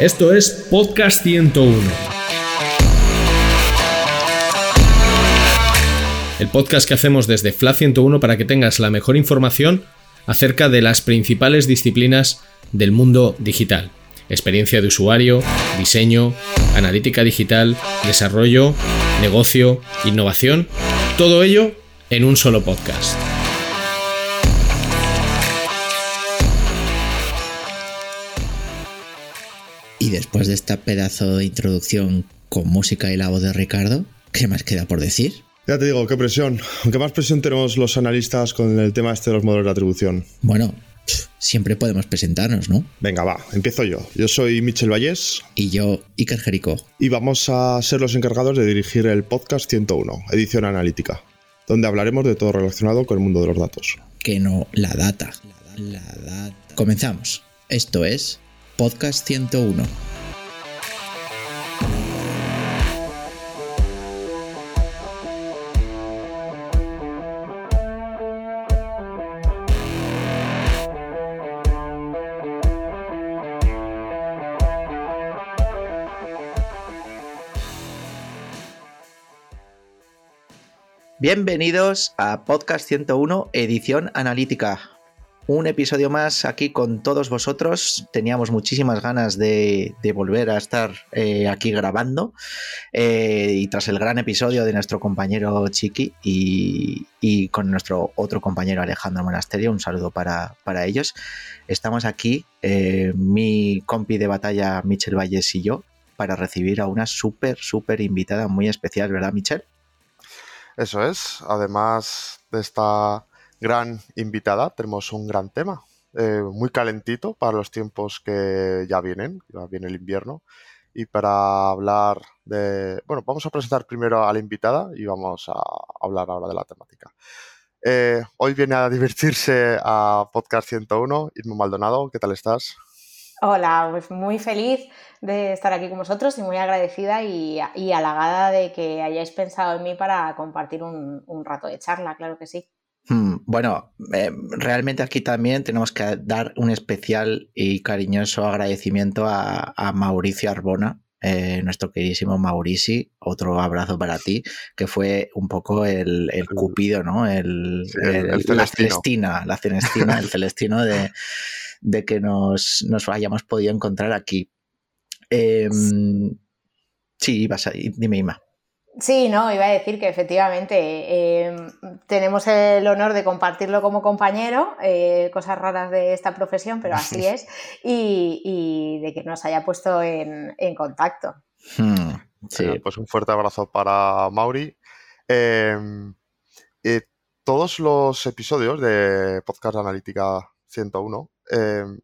Esto es Podcast 101. El podcast que hacemos desde FLA 101 para que tengas la mejor información acerca de las principales disciplinas del mundo digital. Experiencia de usuario, diseño, analítica digital, desarrollo, negocio, innovación, todo ello en un solo podcast. Y después de esta pedazo de introducción con música y la voz de Ricardo, ¿qué más queda por decir? Ya te digo, qué presión. Aunque más presión tenemos los analistas con el tema este de los modelos de atribución. Bueno, siempre podemos presentarnos, ¿no? Venga, va, empiezo yo. Yo soy Michel Vallés. Y yo, Iker Jerico. Y vamos a ser los encargados de dirigir el podcast 101, edición analítica, donde hablaremos de todo relacionado con el mundo de los datos. Que no, la data. La data. Comenzamos. Esto es Podcast 101. Bienvenidos a Podcast 101, edición analítica. Un episodio más aquí con todos vosotros. Teníamos muchísimas ganas de, volver a estar eh, aquí grabando. Eh, y tras el gran episodio de nuestro compañero Chiqui y, con nuestro otro compañero Alejandro Monasterio, un saludo para, ellos. Estamos aquí, eh, mi compi de batalla Michel Valles y yo, para recibir a una súper, súper invitada muy especial, ¿verdad, Michel? Eso es. Además de esta gran invitada, tenemos un gran tema. Eh, muy calentito para los tiempos que ya vienen, ya viene el invierno. Y para hablar de... Bueno, vamos a presentar primero a la invitada y vamos a hablar ahora de la temática. Eh, hoy viene a divertirse a Podcast 101, Irma Maldonado, ¿qué tal estás? Hola, pues muy feliz de estar aquí con vosotros y muy agradecida y, halagada de que hayáis pensado en mí para compartir un, rato de charla, claro que sí. Hmm, bueno, eh, realmente aquí también tenemos que dar un especial y cariñoso agradecimiento a, Mauricio Arbona, eh, nuestro queridísimo Maurici, otro abrazo para ti, que fue un poco el, cupido, ¿no? El, la celestina, la celestina, el celestino de, de que nos, hayamos podido encontrar aquí. Em, sí, vas a, dime, Ima. Sí, no, iba a decir que efectivamente em, tenemos el honor de compartirlo como compañero, eh, cosas raras de esta profesión, pero así es, y, de que nos haya puesto en, contacto. Hmm, sí. pues un fuerte abrazo para Mauri. Em, eh, todos los episodios de Podcast Analítica 101 Em,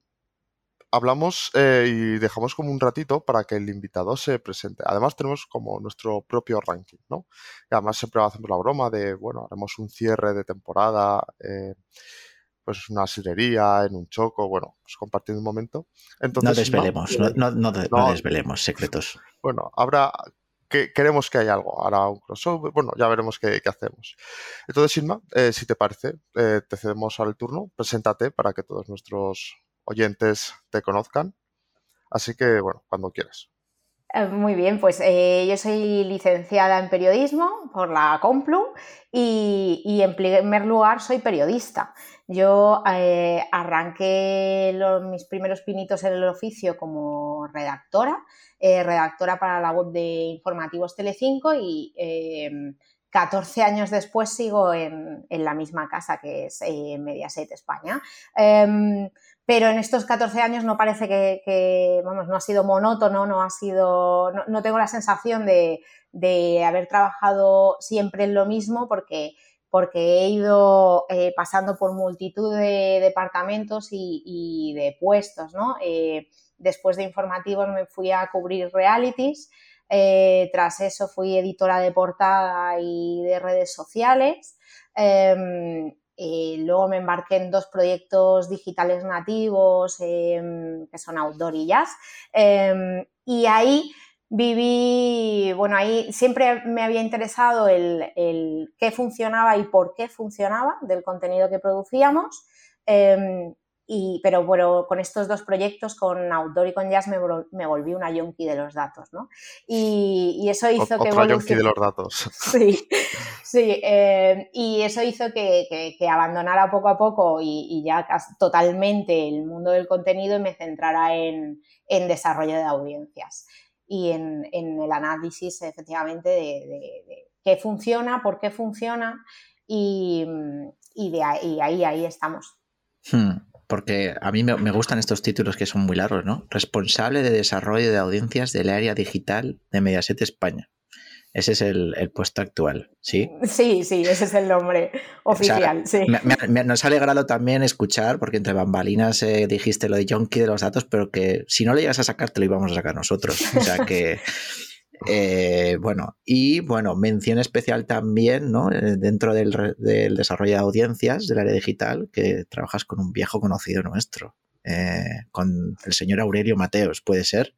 hablamos eh, y dejamos como un ratito para que el invitado se presente. Además tenemos como nuestro propio ranking, ¿no? Y además siempre hacemos la broma de, bueno, haremos un cierre de temporada, eh, pues una sirería, en un choco, bueno, pues compartiendo un momento. Entonces, no desvelemos, no, desvelemos secretos. Bueno, habrá que queremos que haya algo. Ahora un crossover, bueno, ya veremos qué, hacemos. Entonces, Inma, eh, si te parece, eh, te cedemos al turno, preséntate para que todos nuestros oyentes te conozcan. Así que, bueno, cuando quieras. Eh, muy bien, pues yo soy licenciada en periodismo por la Complu y, en primer lugar soy periodista. Yo arranqué mis primeros pinitos en el oficio como redactora eh, redactora para la web de Informativos Telecinco y 14 eh, años después sigo en, la misma casa que es eh, Mediaset España. Em, pero en estos 14 años no parece que, vamos, no ha sido monótono, no ha sido, no, tengo la sensación de, haber trabajado siempre en lo mismo porque porque he ido pasando por multitud de departamentos y, de puestos, ¿no? Después de informativos me fui a cubrir realities. Eh, tras eso fui editora de portada y de redes sociales. Em, luego me embarqué en dos proyectos digitales nativos em, que son Outdoor y Jazz. Em, y ahí viví, bueno, ahí siempre me había interesado el, qué funcionaba y por qué funcionaba del contenido que producíamos y, pero bueno, con estos dos proyectos, con Outdoor y con Jazz, me, me volví una yonki de los datos, ¿no? Y, eso hizo que... Otra yonki de los datos. Sí, sí. Eh, y eso hizo que, que, abandonara poco a poco y, ya totalmente el mundo del contenido y me centrara en, en desarrollo de audiencias y en, en el análisis, efectivamente, de, qué funciona, por qué funciona y, y de ahí, ahí, ahí estamos. Hmm porque a mí me, gustan estos títulos que son muy largos, ¿no? Responsable de desarrollo de audiencias del área digital de Mediaset España. Ese es el, puesto actual, ¿sí? Sí, sí, ese es el nombre oficial, sí. nos ha alegrado también escuchar, porque entre bambalinas eh, dijiste lo de Jonky de los datos, pero que si no lo llegas a sacar, te lo íbamos a sacar nosotros. O sea que eh, bueno, y bueno, mención especial también, ¿no? Eh, dentro del, desarrollo de audiencias del área digital, que trabajas con un viejo conocido nuestro, eh, con el señor Aurelio Mateos, ¿puede ser?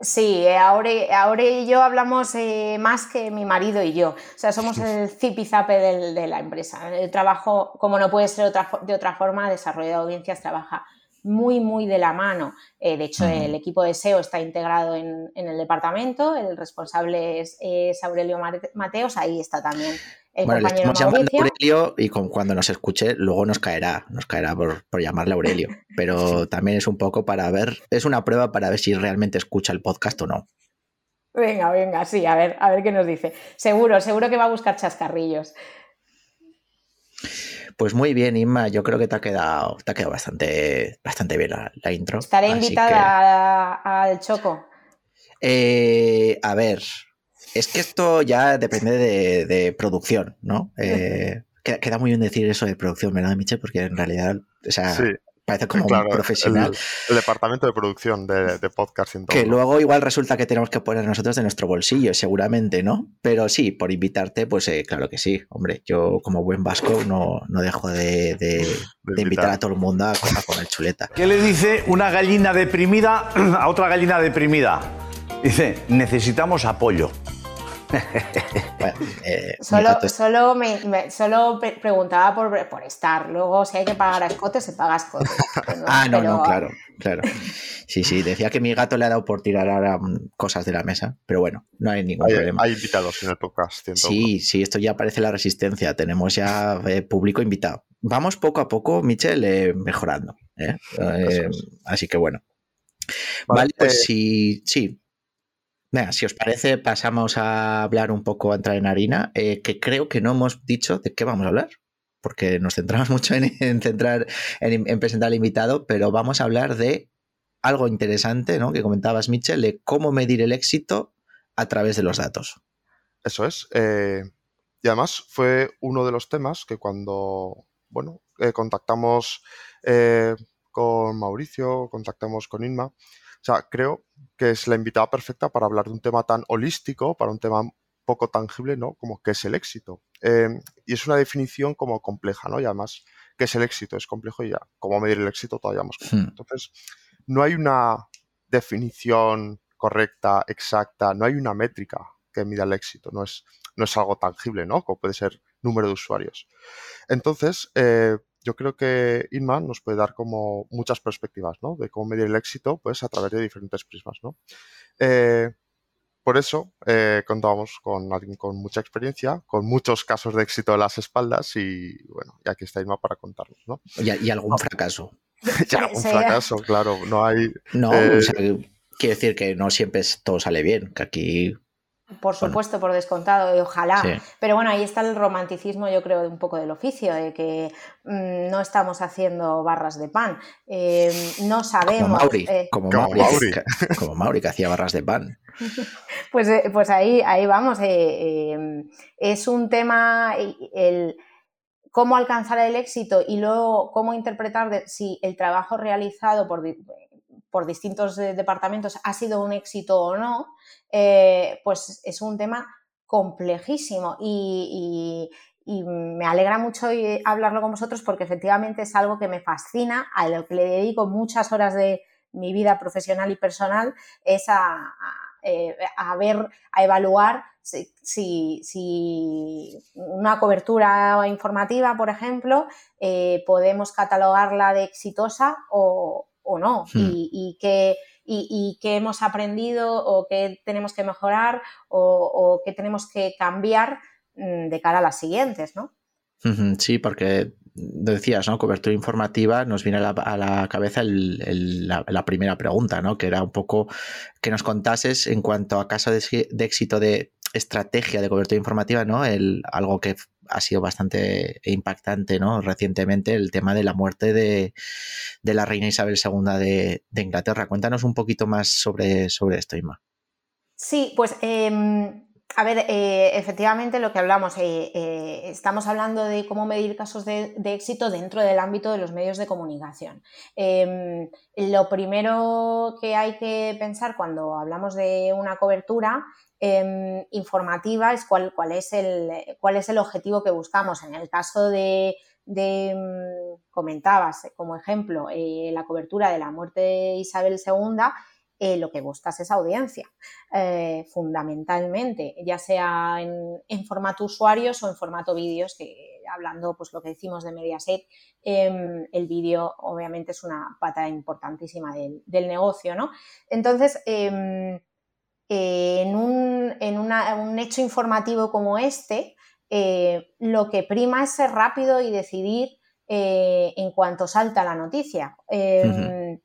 Sí, Aure, y yo hablamos más que mi marido y yo. O sea, somos el zipizape de la empresa. El trabajo, como no puede ser de otra forma, desarrollo de audiencias trabaja muy, muy de la mano. Eh, de hecho, el equipo de SEO está integrado en, el departamento, el responsable es, Aurelio Mateos, ahí está también el compañero Mauricio. Aurelio y cuando nos escuche luego nos caerá, nos caerá por, llamarle Aurelio, pero también es un poco para ver, es una prueba para ver si realmente escucha el podcast o no. Venga, venga, sí, a ver, a ver qué nos dice. Seguro, seguro que va a buscar chascarrillos. Pues muy bien, Inma, yo creo que te ha quedado, te ha quedado bastante, bastante bien la, intro. Estaré invitada al Choco. Eh, a ver, es que esto ya depende de, producción, ¿no? Eh, queda, muy bien decir eso de producción, ¿verdad, Miche? Porque en realidad, o sea, parece como un profesional. El, departamento de producción de, de podcast. Que luego igual resulta que tenemos que poner nosotros de nuestro bolsillo, seguramente, ¿no? Pero sí, por invitarte, pues eh, claro que sí. Hombre, yo como buen vasco no, no dejo de, invitar. a todo el mundo a, a comer chuleta. ¿Qué le dice una gallina deprimida a otra gallina deprimida? Dice, necesitamos apoyo. Eh, solo, solo, me, solo preguntaba por, por, estar. Luego, si hay que pagar a escote, se paga a escote. ah, no, no, claro, claro. Sí, sí, decía que mi gato le ha dado por tirar ahora cosas de la mesa, pero bueno, no hay ningún problema. Hay invitados en el podcast. Sí, sí, esto ya parece la resistencia. Tenemos ya eh, público invitado. Vamos poco a poco, Michel, eh, mejorando. así que bueno. Vale, pues sí, sí, Venga, si os parece, pasamos a hablar un poco, a entrar en harina, eh, que creo que no hemos dicho de qué vamos a hablar, porque nos centramos mucho en, centrar, en, presentar al invitado, pero vamos a hablar de algo interesante, ¿no? Que comentabas, Michel, de cómo medir el éxito a través de los datos. Eso es. Eh, y además fue uno de los temas que cuando, bueno, eh, contactamos con Mauricio, contactamos con Inma, sea, creo que es la invitada perfecta para hablar de un tema tan holístico, para un tema poco tangible, ¿no? Como qué es el éxito. Em, y es una definición como compleja, ¿no? Y además, ¿qué es el éxito? Es complejo y ya, cómo medir el éxito todavía más complejo. Hmm. Entonces, no hay una definición correcta, exacta, no hay una métrica que mida el éxito, no es, no es algo tangible, ¿no? Como puede ser número de usuarios. Entonces, eh, yo creo que Inma nos puede dar como muchas perspectivas, ¿no? De cómo medir el éxito, pues a través de diferentes prismas, ¿no? Eh, por eso eh, contábamos con alguien con mucha experiencia, con muchos casos de éxito en las espaldas y bueno, y aquí está Inma para contarnos, ¿no? Y, algún fracaso. y algún fracaso, claro, no hay... No, o sea, quiero decir que no siempre todo sale bien, que aquí por supuesto, por descontado, y ojalá. Pero bueno, ahí está el romanticismo, yo creo, de un poco del oficio, de que mm, no estamos haciendo barras de pan. Eh, no sabemos. Como Mauri, eh, como, Mauri, que hacía barras de pan. pues, eh, pues ahí, ahí vamos. es un tema. El, cómo alcanzar el éxito y luego cómo interpretar si el trabajo realizado por por distintos eh, departamentos ha sido un éxito o no, eh, pues es un tema complejísimo y, me alegra mucho hablarlo con vosotros porque efectivamente es algo que me fascina, a lo que le dedico muchas horas de mi vida profesional y personal, es a, a ver, a evaluar si, una cobertura informativa, por ejemplo, podemos catalogarla de exitosa o, no, hmm. y, que y, qué hemos aprendido o qué tenemos que mejorar o, qué tenemos que cambiar mm, de cara a las siguientes, ¿no? Sí, porque decías, ¿no? Cobertura informativa, nos viene a la, cabeza la, primera pregunta, ¿no? Que era un poco que nos contases en cuanto a caso de, éxito de estrategia de cobertura informativa, ¿no? El, algo que ha sido bastante impactante, ¿no? Recientemente, el tema de la muerte de, la reina Isabel II de, Inglaterra. Cuéntanos un poquito más sobre, sobre esto, Ima. Sí, pues em, a ver, eh, efectivamente lo que hablamos, eh, eh, estamos hablando de cómo medir casos de, éxito dentro del ámbito de los medios de comunicación. Em, lo primero que hay que pensar cuando hablamos de una cobertura em, informativa es cuál, cuál, es el, cuál es el objetivo que buscamos. En el caso de, em, comentabas como ejemplo la cobertura de la muerte de Isabel II, eh, lo que buscas es audiencia, eh, fundamentalmente, ya sea en, formato usuarios o en formato vídeos, que hablando pues lo que decimos de Mediaset, em, el vídeo obviamente es una pata importantísima del, negocio, ¿no? Entonces, em, en, un, hecho informativo como este, eh, lo que prima es ser rápido y decidir en cuanto salta la noticia. Em,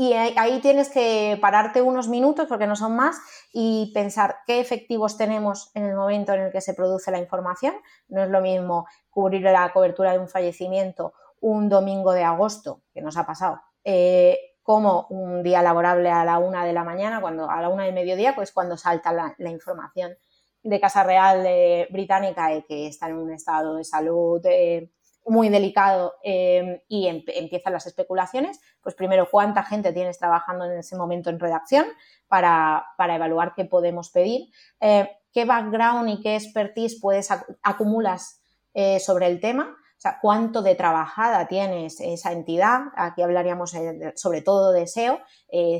y ahí tienes que pararte unos minutos, porque no son más, y pensar qué efectivos tenemos en el momento en el que se produce la información. No es lo mismo cubrir la cobertura de un fallecimiento un domingo de agosto, que nos ha pasado, eh, como un día laborable a la una de la mañana, cuando a la una del mediodía, pues cuando salta la, información de Casa Real Británica y que está en un estado de salud eh, muy delicado eh, y empiezan las especulaciones, pues primero cuánta gente tienes trabajando en ese momento en redacción para, evaluar qué podemos pedir, eh, qué background y qué expertise puedes acumulas eh, sobre el tema, o sea, cuánto de trabajada tienes esa entidad, aquí hablaríamos sobre todo de SEO,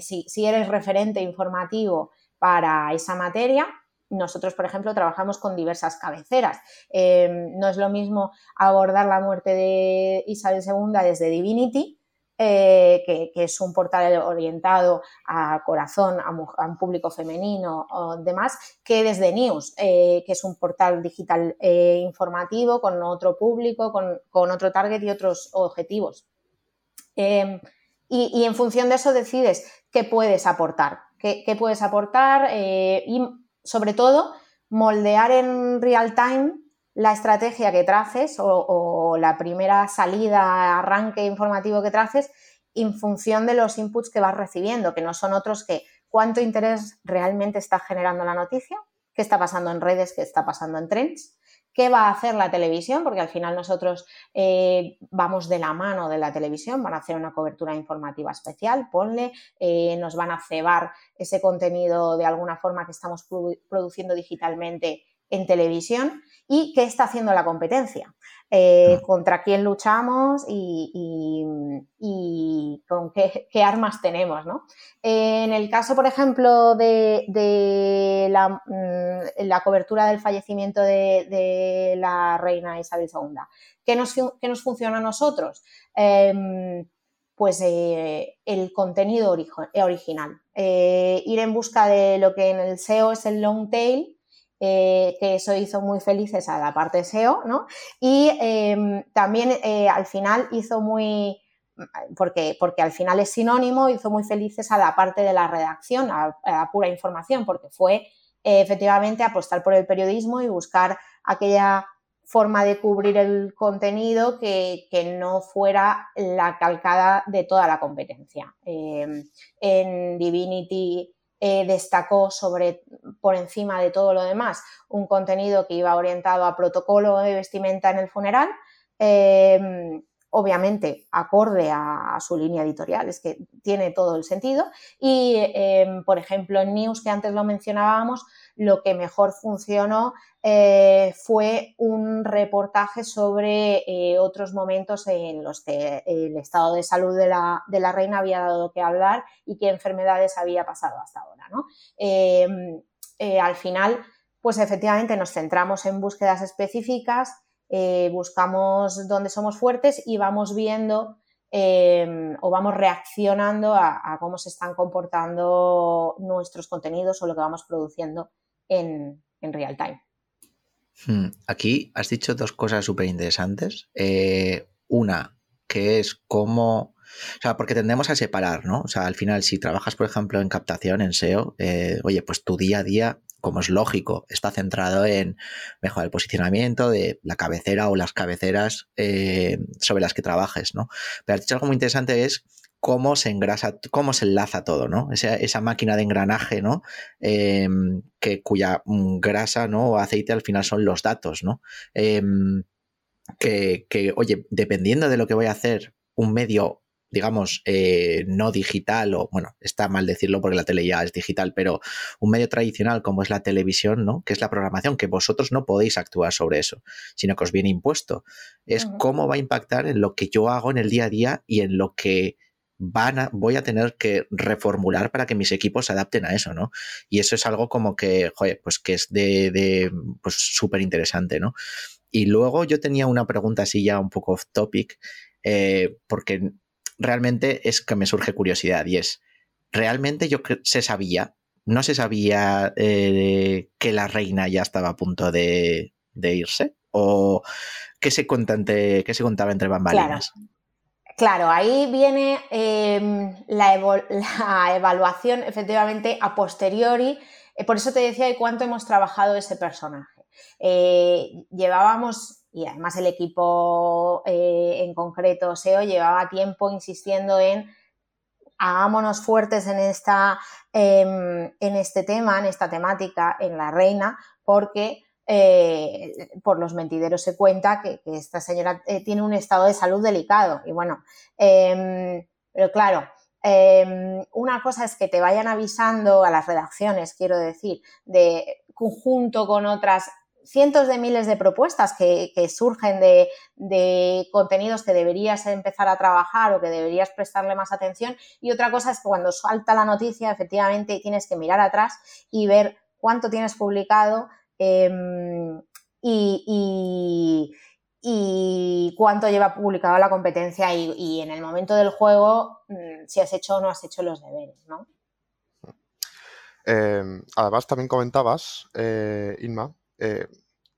si, si eres referente informativo para esa materia, nosotros, por ejemplo, trabajamos con diversas cabeceras. Em, no es lo mismo abordar la muerte de Isabel II desde Divinity, eh, que, es un portal orientado a corazón, a, un público femenino o demás, que desde News, eh, que es un portal digital eh, informativo con otro público, con, otro target y otros objetivos. Em, y, en función de eso decides qué puedes aportar, qué, puedes aportar sobre todo, moldear en real time la estrategia que traces o, la primera salida, arranque informativo que traces en función de los inputs que vas recibiendo, que no son otros que cuánto interés realmente está generando la noticia, qué está pasando en redes, qué está pasando en trends, ¿Qué va a hacer la televisión? Porque al final nosotros eh, vamos de la mano de la televisión, van a hacer una cobertura informativa especial, ponle, eh, nos van a cebar ese contenido de alguna forma que estamos produciendo digitalmente en televisión y qué está haciendo la competencia, eh, contra quién luchamos y, con qué, armas tenemos. en el caso, por ejemplo, de, mm, la, cobertura del fallecimiento de, la reina Isabel II, ¿qué nos, nos funciona a nosotros? Em, pues eh, el contenido original. Eh, ir en busca de lo que en el SEO es el long tail, eh, que eso hizo muy felices a la parte SEO, ¿no? Y em, también eh, al final hizo muy, porque, porque al final es sinónimo, hizo muy felices a la parte de la redacción, a, pura información, porque fue eh, efectivamente apostar por el periodismo y buscar aquella forma de cubrir el contenido que, que no fuera la calcada de toda la competencia. Em, en Divinity eh, destacó sobre, por encima de todo lo demás, un contenido que iba orientado a protocolo de vestimenta en el funeral. Em, obviamente acorde a, su línea editorial, es que tiene todo el sentido. Y, em, por ejemplo, en News, que antes lo mencionábamos, lo que mejor funcionó eh, fue un reportaje sobre eh, otros momentos en los que el estado de salud de la, reina había dado que hablar y qué enfermedades había pasado hasta ahora. Em, eh, al final, pues efectivamente nos centramos en búsquedas específicas, buscamos dónde somos fuertes y vamos viendo em, o vamos reaccionando a, cómo se están comportando nuestros contenidos o lo que vamos produciendo en, real time. Hmm, aquí has dicho dos cosas súper interesantes. Eh, una, que es cómo. O sea, porque tendemos a separar, ¿no? O sea, al final, si trabajas, por ejemplo, en captación, en SEO, eh, oye, pues tu día a día, como es lógico, está centrado en mejorar el posicionamiento de la cabecera o las cabeceras eh, sobre las que trabajes, ¿no? Pero algo muy interesante es cómo se engrasa, cómo se enlaza todo, ¿no? Esa, esa máquina de engranaje, ¿no? Em, que, cuya mm, grasa, ¿no? O aceite al final son los datos, ¿no? Em, que, que, oye, dependiendo de lo que voy a hacer, un medio, digamos, eh, no digital, o bueno, está mal decirlo porque la tele ya es digital, pero un medio tradicional como es la televisión, ¿no? Que es la programación, que vosotros no podéis actuar sobre eso, sino que os viene impuesto. Es cómo va a impactar en lo que yo hago en el día a día y en lo que van voy a tener que reformular para que mis equipos se adapten a eso, ¿no? Y eso es algo como que, joder, pues que es de, de pues súper interesante, ¿no? Y luego yo tenía una pregunta así ya un poco off topic, eh, porque realmente es que me surge curiosidad y es, ¿realmente yo se sabía, no se sabía eh, que la reina ya estaba a punto de, irse? ¿O qué se, qué se contaba entre bambalinas? Claro, ahí viene em, la, evaluación efectivamente a posteriori. Eh, por eso te decía de cuánto hemos trabajado ese personaje. Eh, llevábamos, y además el equipo eh, en concreto SEO llevaba tiempo insistiendo en hagámonos fuertes en, esta, em, en este tema, en esta temática, en la reina, porque eh, por los mentideros se cuenta que, esta señora eh, tiene un estado de salud delicado. Y bueno, em, pero claro, em, una cosa es que te vayan avisando a las redacciones, quiero decir, de conjunto con otras cientos de miles de propuestas que, surgen de, contenidos que deberías empezar a trabajar o que deberías prestarle más atención. Y otra cosa es que cuando salta la noticia, efectivamente, tienes que mirar atrás y ver cuánto tienes publicado, Em, y, cuánto lleva publicado la competencia y, en el momento del juego mm, si has hecho o no has hecho los deberes, ¿no? Em, además, también comentabas, eh, Inma, eh,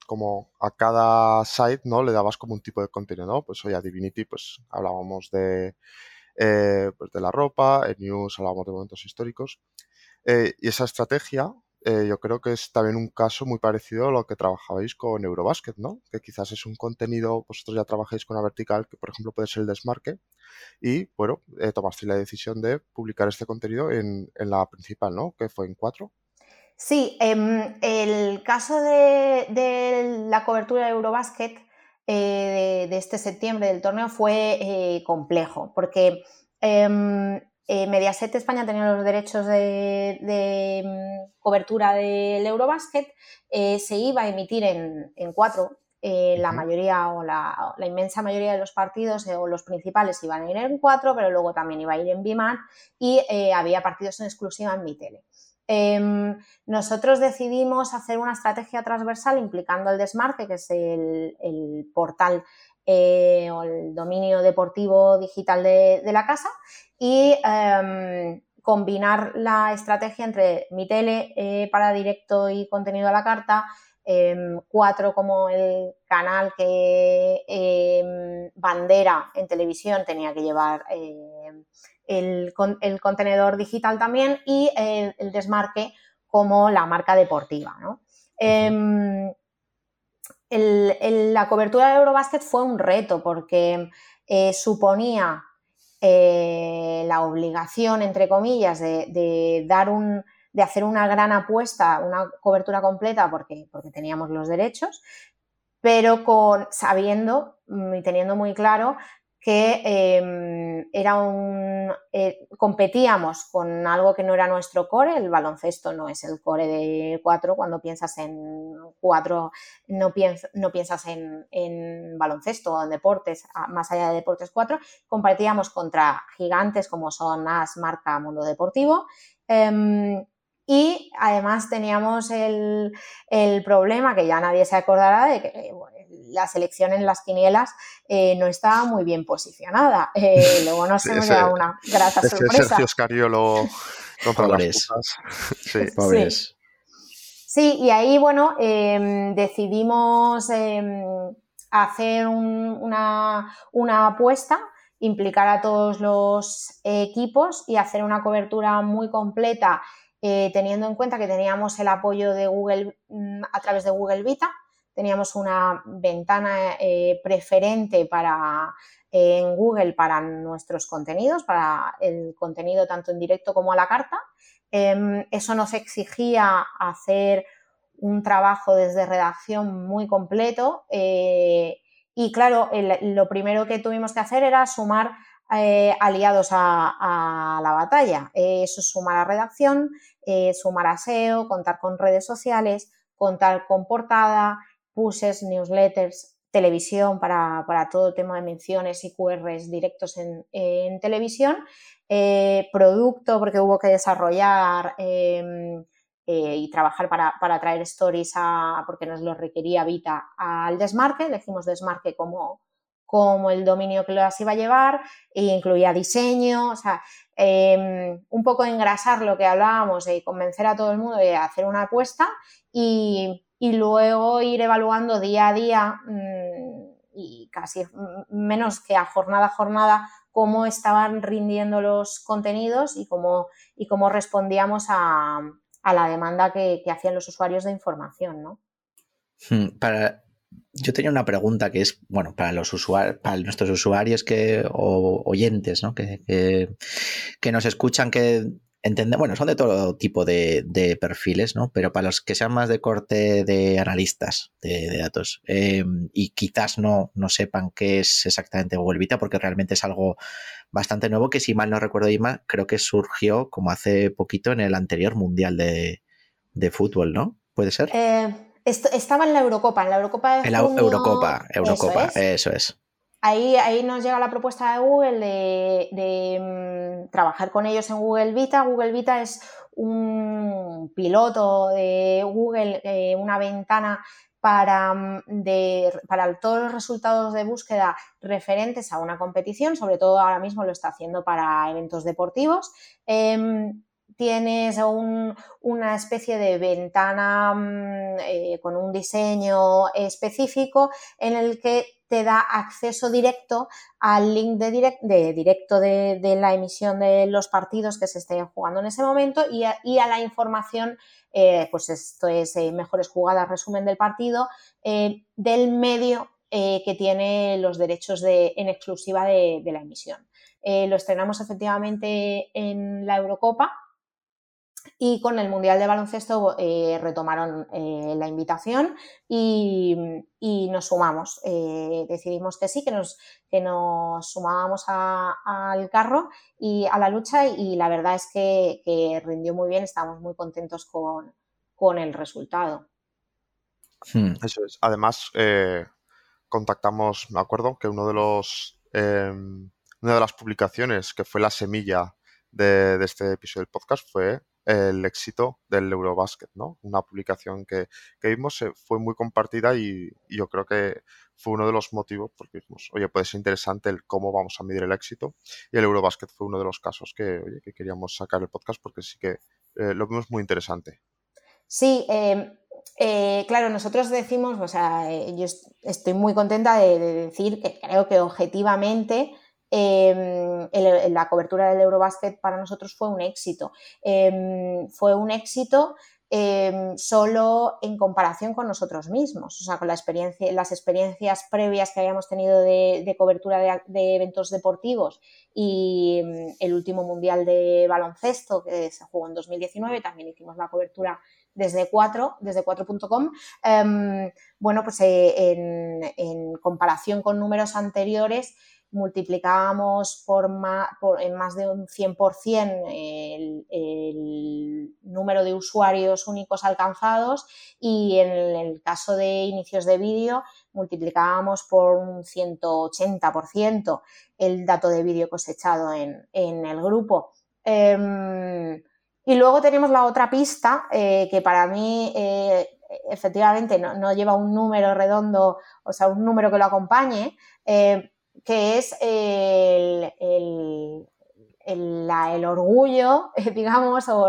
como a cada site, ¿no? Le dabas como un tipo de contenido, Pues hoy a Divinity, pues hablábamos de, eh, pues, de la ropa, en News hablábamos de momentos históricos. y esa estrategia eh, yo creo que es también un caso muy parecido a lo que trabajabais con Eurobasket, ¿no? Que quizás es un contenido, vosotros ya trabajáis con una vertical que, por ejemplo, puede ser el desmarque y, bueno, eh, tomasteis la decisión de publicar este contenido en, la principal, ¿no? Que fue en cuatro. Sí, em, el caso de, la cobertura de Eurobasket eh, de, este septiembre del torneo fue complejo porque em, eh, Mediaset España tenía los derechos de, mm, cobertura del Eurobasket, eh, se iba a emitir en, cuatro. Eh, la mayoría o la, inmensa mayoría de los partidos o los principales iban a ir en cuatro, pero luego también iba a ir en Biman y había partidos en exclusiva en mi tele. Em, nosotros decidimos hacer una estrategia transversal implicando el Desmarque, que es el, portal o el dominio deportivo digital de, la casa, y em, combinar la estrategia entre mi tele eh, para directo y contenido a la carta, cuatro como el canal que em, bandera en televisión tenía que llevar el, contenedor digital también y el, desmarque como la marca deportiva. la cobertura de Eurobasket fue un reto porque eh, suponía eh, la obligación, entre comillas, de, dar un, de hacer una gran apuesta, una cobertura completa, porque, porque teníamos los derechos, pero con, sabiendo y teniendo muy claro que em, era un, eh, competíamos con algo que no era nuestro core, el baloncesto no es el core de 4, cuando piensas en 4 no, no piensas en, baloncesto o en deportes, más allá de deportes 4, competíamos contra gigantes como son AS, Marca, Mundo Deportivo. Em, y además teníamos el, problema, que ya nadie se acordará, de que la selección en las quinielas eh, no estaba muy bien posicionada. Eh, luego nos hemos dado una grata sorpresa. Sergio Scariolo contra las Sí. Sí. y ahí, bueno, em, decidimos em, hacer una, una apuesta implicar a todos los equipos y hacer una cobertura muy completa eh, teniendo en cuenta que teníamos el apoyo de Google mm, a través de Google Vita, teníamos una ventana eh, preferente para, en Google para nuestros contenidos, para el contenido tanto en directo como a la carta. Em, eso nos exigía hacer un trabajo desde redacción muy completo eh, y claro, lo primero que tuvimos que hacer era sumar eh, aliados a, la batalla. eso es sumar a redacción, sumar a SEO, contar con redes sociales, contar con portada, pushes, newsletters, televisión para, todo tema de menciones y QRs directos en, televisión, eh, producto porque hubo que desarrollar em, eh, y trabajar para, traer stories porque nos lo requería Vita al desmarque, decimos desmarque como, como el dominio que las iba a llevar, e incluía diseño, o sea, em, un poco engrasar lo que hablábamos y convencer a todo el mundo de hacer una apuesta y, y luego ir evaluando día a día mm, y casi menos que a jornada a jornada cómo estaban rindiendo los contenidos y cómo, y cómo respondíamos a, la demanda que, hacían los usuarios de información, ¿no? Hmm, yo tenía una pregunta que es, bueno, para los usuarios, para nuestros usuarios que, o oyentes, ¿no? Que, que, nos escuchan, que bueno, son de todo tipo de, perfiles, ¿no? Pero para los que sean más de corte de analistas de, datos em, y quizás no, no sepan qué es exactamente Google Vita, porque realmente es algo bastante nuevo que si mal no recuerdo, Ima, creo que surgió como hace poquito en el anterior Mundial de, fútbol, ¿no? ¿Puede ser? Eh, estaba en la Eurocopa, en la Eurocopa de En la Eurocopa, Eurocopa, eso es. Ahí, ahí, nos llega la propuesta de Google de, mm, trabajar con ellos en Google Vita. Google Vita es un piloto de Google, eh, una ventana para, mm, para, todos los resultados de búsqueda referentes a una competición, sobre todo ahora mismo lo está haciendo para eventos deportivos. Em, tienes una especie de ventana mm, eh, con un diseño específico en el que te da acceso directo al link de, de directo de, la emisión de los partidos que se estén jugando en ese momento y a, la información, eh, pues esto es eh, mejores jugadas, resumen del partido, del medio que tiene los derechos de, en exclusiva de, la emisión. lo estrenamos efectivamente en la Eurocopa, y con el Mundial de Baloncesto eh, retomaron eh, la invitación y, nos sumamos. Eh, decidimos que sí, que nos, que nos sumábamos al carro y a la lucha y la verdad es que, rindió muy bien, estamos muy contentos con, el resultado. Hmm. Eso es. Además, contactamos, me acuerdo que uno de los em, una de las publicaciones que fue la semilla de, de este episodio del podcast fue el éxito del Eurobasket, ¿no? Una publicación que, vimos eh, fue muy compartida y, yo creo que fue uno de los motivos porque dijimos, oye, puede ser interesante el cómo vamos a medir el éxito y el Eurobasket fue uno de los casos que, que queríamos sacar el podcast porque sí que eh, lo vimos muy interesante. Sí, em, eh, claro, nosotros decimos, o sea, yo estoy muy contenta de decir que creo que objetivamente Em, la cobertura del Eurobasket para nosotros fue un éxito. Em, fue un éxito em, solo en comparación con nosotros mismos, o sea, con la experiencia, las experiencias previas que habíamos tenido de, cobertura de, eventos deportivos y el último mundial de baloncesto que se jugó en 2019, también hicimos la cobertura desde 4, desde 4.com. bueno, pues eh, en comparación con números anteriores, multiplicábamos por en más de un 100% el, el, número de usuarios únicos alcanzados y en el caso de inicios de vídeo multiplicábamos por un 180% el dato de vídeo cosechado en, el grupo. Em, y luego tenemos la otra pista eh, que para mí eh, efectivamente no, lleva un número redondo, o sea, un número que lo acompañe, eh, que es el, el, orgullo, digamos, o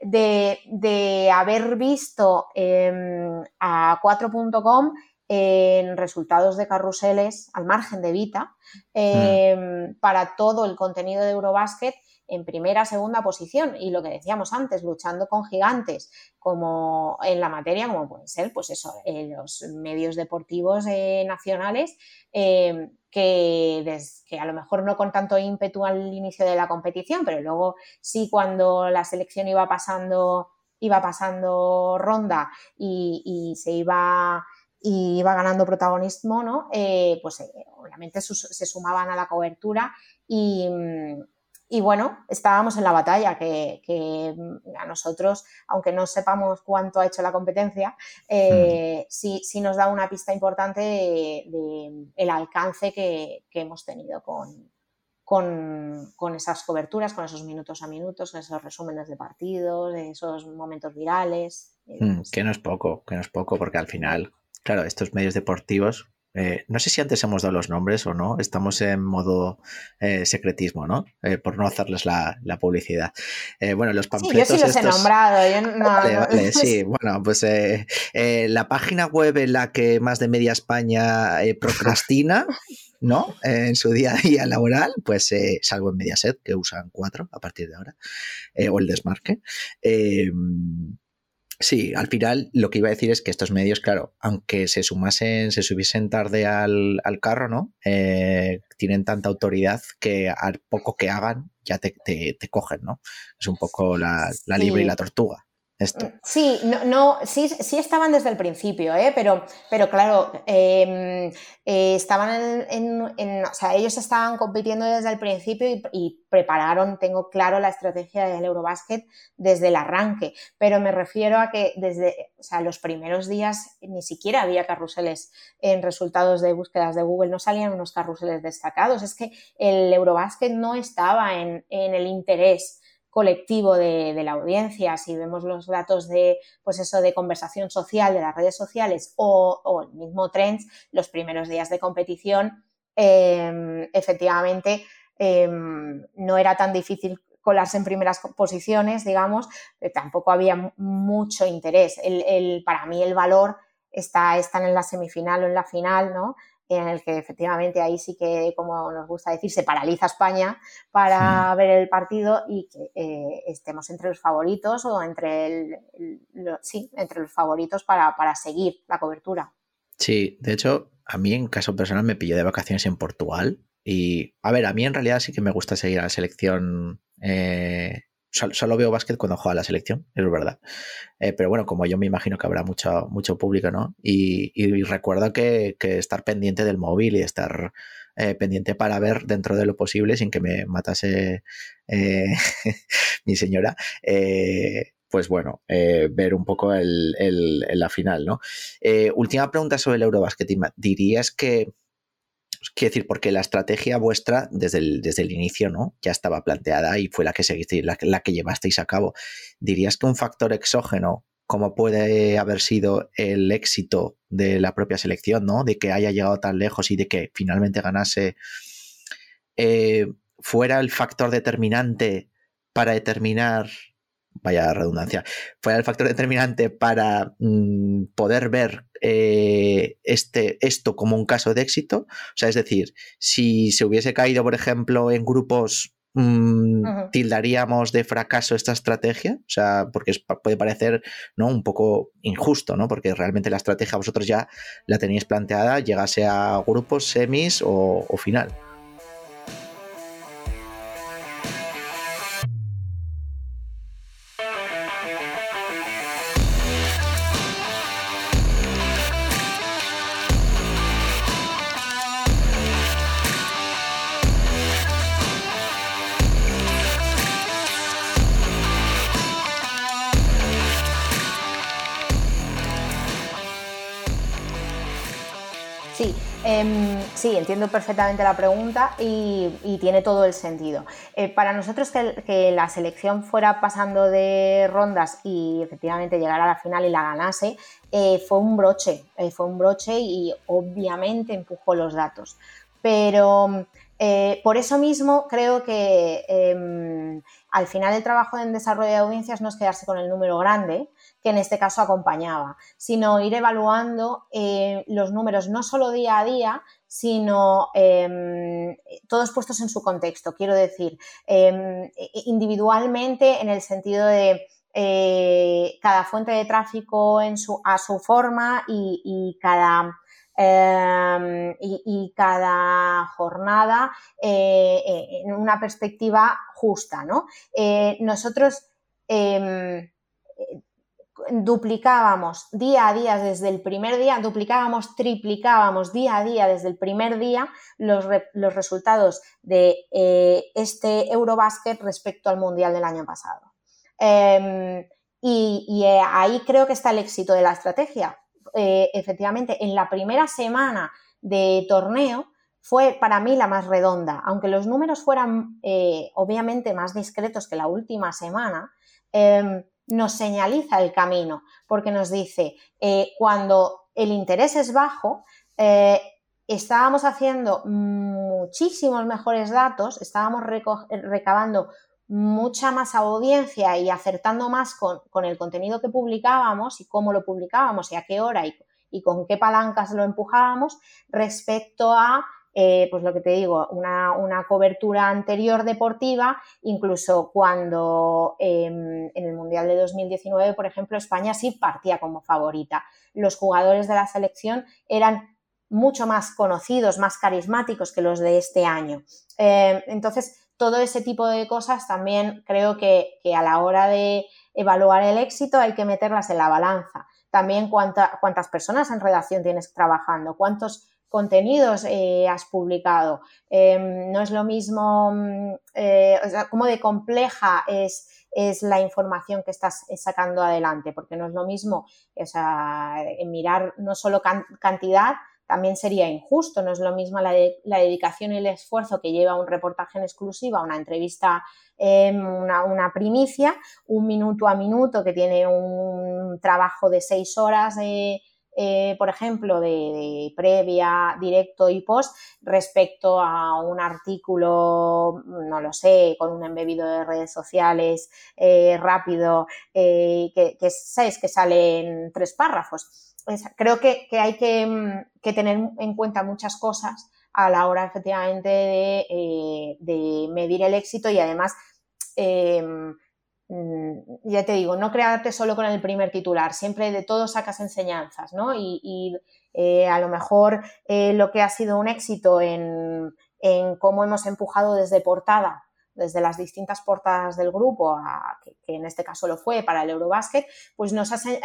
de, haber visto em, a 4.com en resultados de carruseles al margen de Vita em, para todo el contenido de Eurobasket en primera, segunda posición y lo que decíamos antes, luchando con gigantes como en la materia, como pueden ser, pues eso, los medios deportivos eh, nacionales, eh, que, que, a lo mejor no con tanto ímpetu al inicio de la competición, pero luego sí cuando la selección iba pasando, iba pasando ronda y, se iba y iba ganando protagonismo, ¿no? Eh, pues obviamente se sumaban a la cobertura y, y bueno, estábamos en la batalla, que, mm, a nosotros, aunque no sepamos cuánto ha hecho la competencia, eh, sí, nos da una pista importante del el alcance que, hemos tenido con, con, esas coberturas, con esos minutos a minutos, con esos resúmenes de partidos, esos momentos virales. Mm, que no es poco, que no es poco, porque al final, claro, estos medios deportivos eh, no sé si antes hemos dado los nombres o no, estamos en modo eh, secretismo, ¿no? Eh, por no hacerles la, publicidad. bueno, los panfletos. Sí, yo sí los he nombrado. sí, bueno, pues la página web en la que más de media España procrastina. ¿no? en su día a día laboral, pues salvo en Mediaset, que usan cuatro a partir de ahora, o el desmarque. Sí, al final lo que iba a decir es que estos medios, claro, aunque se sumasen, se subiesen tarde al, carro, ¿no? Eh, tienen tanta autoridad que al poco que hagan ya te, cogen, ¿no? Es un poco la, la libre y la tortuga. Mm, sí, no, no, sí, sí estaban desde el principio, ¿eh? pero, pero claro, em, eh, estaban en, o sea, ellos estaban compitiendo desde el principio y, prepararon, tengo claro, la estrategia del Eurobasket desde el arranque, pero me refiero a que desde o sea, los primeros días ni siquiera había carruseles en resultados de búsquedas de Google, no salían unos carruseles destacados, es que el Eurobasket no estaba en, en el interés colectivo de, la audiencia. Si vemos los datos de, pues eso, de conversación social de las redes sociales o, el mismo Trends, los primeros días de competición, em, efectivamente, em, no era tan difícil colarse en primeras posiciones, digamos, tampoco había mucho interés. El, para mí el valor está, está en la semifinal o en la final, ¿no? En el que efectivamente ahí sí que, como nos gusta decir, se paraliza España para ver el partido y que eh, estemos entre los favoritos o entre, el, sí, entre los favoritos para, seguir la cobertura. Sí, de hecho, a mí en caso personal me pilló de vacaciones en Portugal y, a ver, a mí en realidad sí que me gusta seguir a la selección eh, Solo, veo básquet cuando juega la selección, es verdad. Eh, pero bueno, como yo me imagino que habrá mucho, mucho público, ¿no? Y, recuerdo que, estar pendiente del móvil y estar eh, pendiente para ver dentro de lo posible sin que me matase eh, mi señora. pues bueno, ver un poco la final, ¿no? última pregunta sobre el Eurobasket. ¿Dirías que Quiero decir, porque la estrategia vuestra desde el, desde el inicio ¿no? ya estaba planteada y fue la que seguisteis, la que llevasteis a cabo. ¿Dirías que un factor exógeno, como puede haber sido el éxito de la propia selección, ¿no? de que haya llegado tan lejos y de que finalmente ganase, eh, fuera el factor determinante para determinar vaya redundancia, fue el factor determinante para mm, poder ver eh, este, esto como un caso de éxito. O sea, es decir, si se hubiese caído, por ejemplo, en grupos, mm, tildaríamos de fracaso esta estrategia. O sea, porque puede parecer ¿no? un poco injusto, ¿no? Porque realmente la estrategia vosotros ya la tenéis planteada, llegase a grupos, semis o final. Em, sí, entiendo perfectamente la pregunta y, tiene todo el sentido. Eh, para nosotros que, la selección fuera pasando de rondas y efectivamente llegara a la final y la ganase, eh, fue un broche, eh, fue un broche y obviamente empujó los datos. Pero por eso mismo creo que em, al final el trabajo en desarrollo de audiencias no es quedarse con el número grande, que en este caso acompañaba, sino ir evaluando eh, los números no solo día a día, sino em, todos puestos en su contexto. Quiero decir, em, individualmente en el sentido de eh, cada fuente de tráfico en su, a su forma y, cada... Em, y, cada jornada eh, en una perspectiva justa. ¿no? nosotros duplicábamos día a día desde el primer día, duplicábamos, triplicábamos día a día desde el primer día los, resultados de eh, este Eurobasket respecto al Mundial del año pasado. Em, y, eh, ahí creo que está el éxito de la estrategia. Eh, efectivamente, en la primera semana de torneo fue para mí la más redonda, aunque los números fueran obviamente más discretos que la última semana em, nos señaliza el camino, porque nos dice, eh, cuando el interés es bajo, eh, estábamos haciendo muchísimos mejores datos, estábamos recabando mucha más audiencia y acertando más con, el contenido que publicábamos y cómo lo publicábamos y a qué hora y con qué palancas lo empujábamos respecto a eh, pues lo que te digo, una, cobertura anterior deportiva, incluso cuando em, en el Mundial de 2019, por ejemplo, España sí partía como favorita. Los jugadores de la selección eran mucho más conocidos, más carismáticos que los de este año. Em, entonces, todo ese tipo de cosas también creo que, a la hora de evaluar el éxito hay que meterlas en la balanza. También cuántas personas en redacción tienes trabajando, cuántos contenidos eh, has publicado. Em, no es lo mismo, mm, eh, o sea, cómo de compleja es, es, la información que estás eh, sacando adelante, porque no es lo mismo, o sea, mirar no solo cantidad, también sería injusto, no es lo mismo la, dedicación y el esfuerzo que lleva un reportaje en exclusiva, una entrevista, em, una, una, primicia, un minuto a minuto que tiene un trabajo de seis horas eh, por ejemplo, de, previa, directo y post respecto a un artículo, no lo sé, con un embebido de redes sociales eh, rápido, eh, que, que, que sale en tres párrafos. creo que, hay que, tener en cuenta muchas cosas a la hora efectivamente de, medir el éxito y además Mm, ya te digo, no crearte solo con el primer titular, siempre de todo sacas enseñanzas, ¿no? Y, eh, a lo mejor eh, lo que ha sido un éxito en, cómo hemos empujado desde portada, desde las distintas portadas del grupo, que, en este caso lo fue para el Eurobasket, pues nos eh,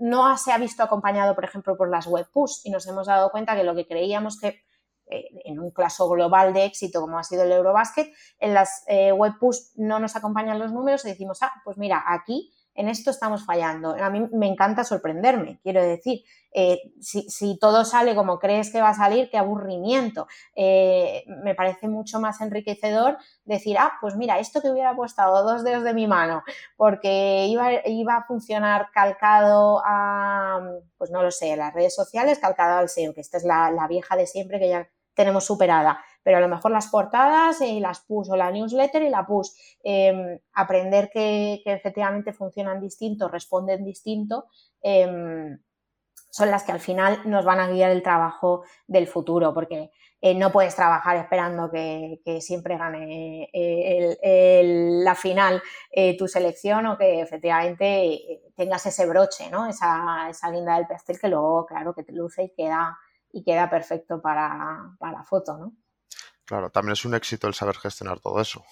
no se ha visto acompañado, por ejemplo, por las web push y nos hemos dado cuenta que lo que creíamos que en un caso global de éxito como ha sido el Eurobasket, en las eh, web push no nos acompañan los números y decimos, ah, pues mira, aquí en esto estamos fallando. A mí me encanta sorprenderme, quiero decir, eh, si, todo sale como crees que va a salir, qué aburrimiento. me parece mucho más enriquecedor decir, ah, pues mira, esto que hubiera puesto dos dedos de mi mano, porque iba, a funcionar calcado a, pues no lo sé, las redes sociales, calcado al SEO, que esta es la vieja de siempre que ya tenemos superada. Pero a lo mejor las portadas y las push o la newsletter y la push, em, aprender que, efectivamente funcionan distinto, responden distinto, em, son las que al final nos van a guiar el trabajo del futuro, porque eh, no puedes trabajar esperando que, siempre gane eh, la final eh, tu selección o que efectivamente tengas ese broche, ¿no? esa, esa guinda del pastel que luego, claro, que te luce y queda y queda perfecto para, la foto, ¿no? Claro, también es un éxito el saber gestionar todo eso.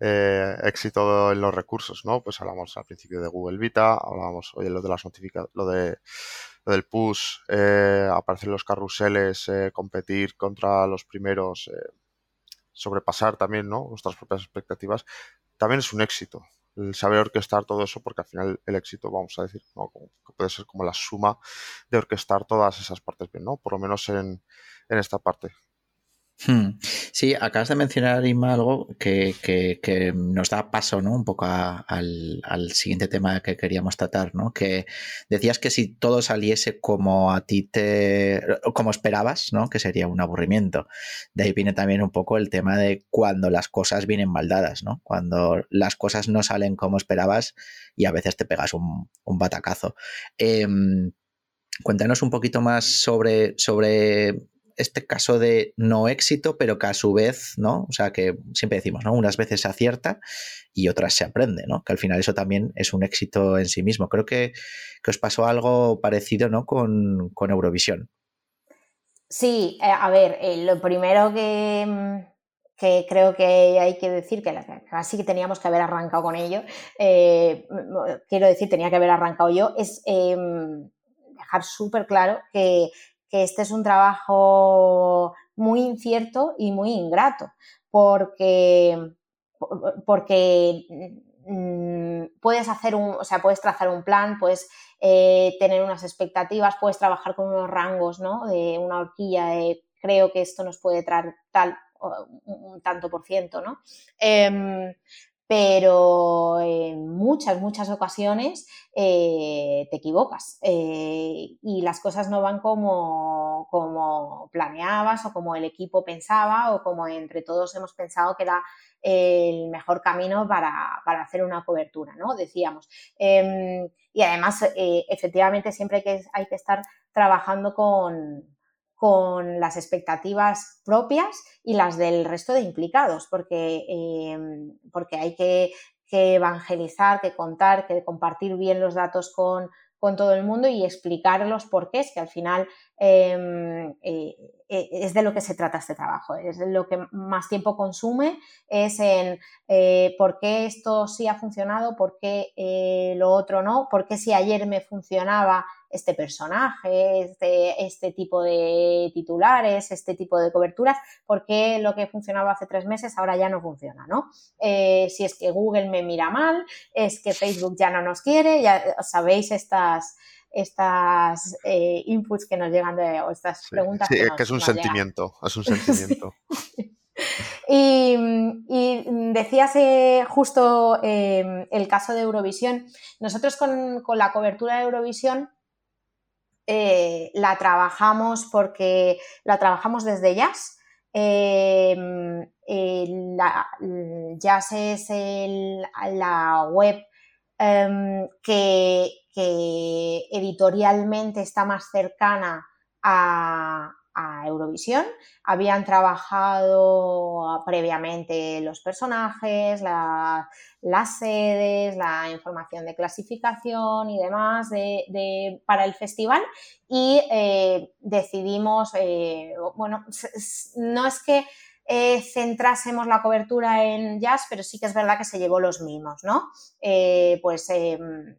Eh, éxito en los recursos, ¿no? Pues hablamos al principio de Google Vita, hablábamos, oye, lo de las notificaciones, lo de del push, eh, aparecer los carruseles, eh, competir contra los primeros, sobrepasar también, ¿no? Nuestras propias expectativas, también es un éxito. el saber orquestar todo eso, porque al final el éxito, vamos a decir, ¿no? puede ser como la suma de orquestar todas esas partes bien, ¿no? Por lo menos en, en esta parte. Hmm. Sí, acabas de mencionar, Inma, algo que, nos da paso ¿no? un poco al, siguiente tema que queríamos tratar, ¿no? Que decías que si todo saliese como a ti te. como esperabas, ¿no? Que sería un aburrimiento. De ahí viene también un poco el tema de cuando las cosas vienen maldadas, ¿no? Cuando las cosas no salen como esperabas y a veces te pegas un, batacazo. Em, cuéntanos un poquito más sobre, sobre este caso de no éxito, pero que a su vez, ¿no? O sea, que siempre decimos, ¿no? Unas veces se acierta y otras se aprende, ¿no? Que al final eso también es un éxito en sí mismo. Creo que, os pasó algo parecido, ¿no? Con, Eurovisión. Sí, eh, a ver, eh, lo primero que, mm, que, creo que hay que decir, que casi que teníamos que haber arrancado con ello, eh, quiero decir, tenía que haber arrancado yo, es em, dejar súper claro que este es un trabajo muy incierto y muy ingrato, porque, porque mm, puedes hacer un, o sea, puedes trazar un plan, puedes eh, tener unas expectativas, puedes trabajar con unos rangos, ¿no? De una horquilla de creo que esto nos puede traer tal un tanto por ciento, ¿no? Em, pero en muchas, muchas ocasiones eh, te equivocas eh, y las cosas no van como, como, planeabas o como el equipo pensaba o como entre todos hemos pensado que era el mejor camino para, hacer una cobertura, ¿no? Decíamos. Em, y además, eh, efectivamente, siempre que, hay que estar trabajando con, con las expectativas propias y las del resto de implicados, porque, em, porque hay que, evangelizar, que contar, que compartir bien los datos con, todo el mundo y explicar los porqués, que al final eh, eh, es de lo que se trata este trabajo, es de lo que más tiempo consume, es en eh, por qué esto sí ha funcionado, por qué lo otro no, por qué si ayer me funcionaba este personaje, este, este tipo de titulares, este tipo de coberturas, porque lo que funcionaba hace tres meses ahora ya no funciona, ¿no? Eh, si es que Google me mira mal, es que Facebook ya no nos quiere, ya sabéis estas estas eh, inputs que nos llegan de, o estas preguntas. Sí, que, es un sentimiento, es un sentimiento. Y, decías eh, justo el caso de Eurovisión. Nosotros con, con, la cobertura de Eurovisión eh, la trabajamos porque la trabajamos desde Jazz. Em, jazz es la web em, que, editorialmente está más cercana a, Eurovisión. Habían trabajado previamente los personajes, las sedes, la información de clasificación y demás de, para el festival y eh, decidimos, eh, bueno, no es que eh, centrásemos la cobertura en jazz, pero sí que es verdad que se llevó los mismos, ¿no? pues em,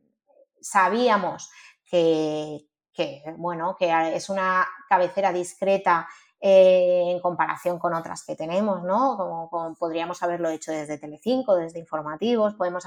sabíamos que, que, bueno, que es una cabecera discreta eh, en comparación con otras que tenemos, ¿no? Como, podríamos haberlo hecho desde Telecinco, desde informativos, podemos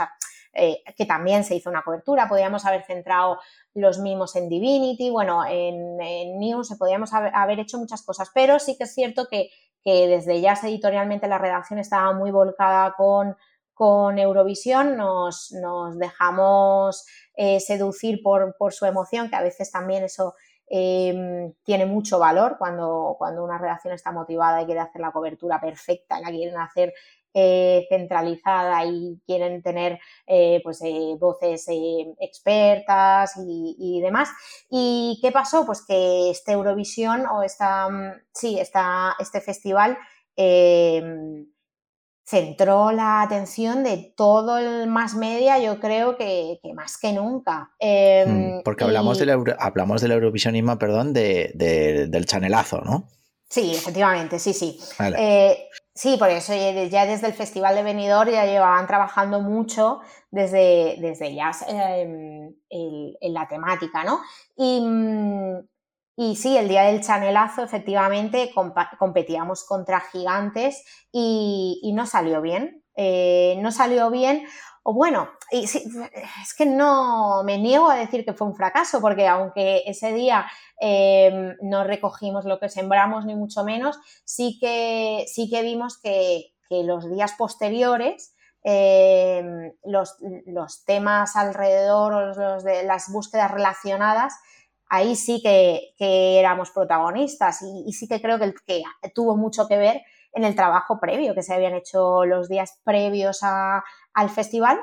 eh, que también se hizo una cobertura, podríamos haber centrado los mismos en Divinity, bueno, en, News se podríamos haber, hecho muchas cosas, pero sí que es cierto que, desde ya editorialmente la redacción estaba muy volcada con, con Eurovisión, nos, dejamos eh, seducir por, su emoción, que a veces también eso em, tiene mucho valor cuando, una redacción está motivada y quiere hacer la cobertura perfecta, la quieren hacer eh, centralizada y quieren tener eh, pues, voces expertas y, demás. ¿Y qué pasó? Pues que este Eurovisión o esta, sí, esta, este festival em, centró la atención de todo el más media, yo creo que, más que nunca. Em, mm, porque hablamos, de la hablamos del Eurovisión Inma, perdón, del chanelazo, ¿no? Sí, efectivamente, sí, sí. Eh, sí, por eso ya desde el Festival de Benidorm ya llevaban trabajando mucho desde, desde ya em, en la temática, ¿no? Y, mm, y sí, el día del chanelazo efectivamente competíamos contra gigantes y, no salió bien. Eh, no salió bien o bueno, es que no me niego a decir que fue un fracaso, porque aunque ese día em, no recogimos lo que sembramos, ni mucho menos, sí que, sí que vimos que, los días posteriores em, los, temas alrededor, los de las búsquedas relacionadas, ahí sí que, éramos protagonistas y, sí que creo que, que tuvo mucho que ver en el trabajo previo que se habían hecho los días previos al festival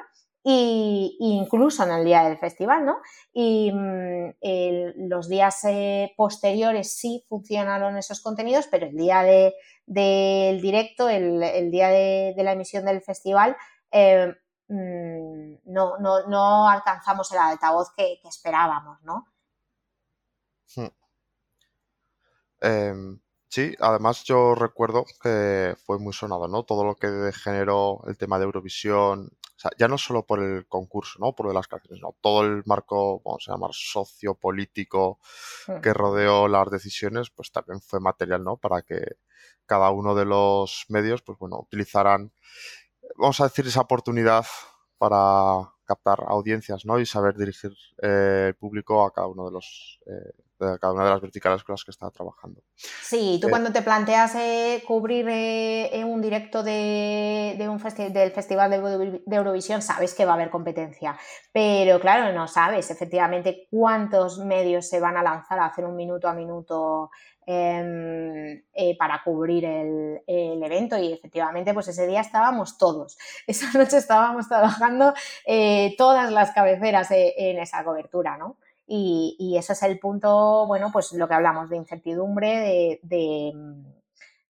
e incluso en el día del festival, ¿no? Y mm, los días eh, posteriores sí funcionaron esos contenidos, pero el día del directo, el, día de, la emisión del festival, eh, mm, no, alcanzamos el altavoz que, esperábamos, ¿no? Hmm. Em, Sí, además yo recuerdo que fue muy sonado, ¿no? Todo lo que generó el tema de Eurovisión, o sea, ya no solo por el concurso, ¿no? Por las canciones, no. Todo el marco, vamos a llamar, sociopolítico hmm. que rodeó las decisiones, pues también fue material, ¿no? Para que cada uno de los medios, pues bueno, utilizaran, vamos a decir, esa oportunidad para captar audiencias, ¿no? Y saber dirigir eh, el público a cada uno de los eh, de cada una de las verticales con las que estaba trabajando. Sí, tú eh, cuando te planteas eh, cubrir eh, un directo de, un del Festival de, Eurovisión, sabes que va a haber competencia, pero claro, no sabes efectivamente cuántos medios se van a lanzar a hacer un minuto a minuto em, para cubrir el, el, evento y efectivamente pues ese día estábamos todos, esa noche estábamos trabajando todas las cabeceras en esa cobertura, ¿no? Y, y, ese es el punto, bueno, pues lo que hablamos de incertidumbre, de,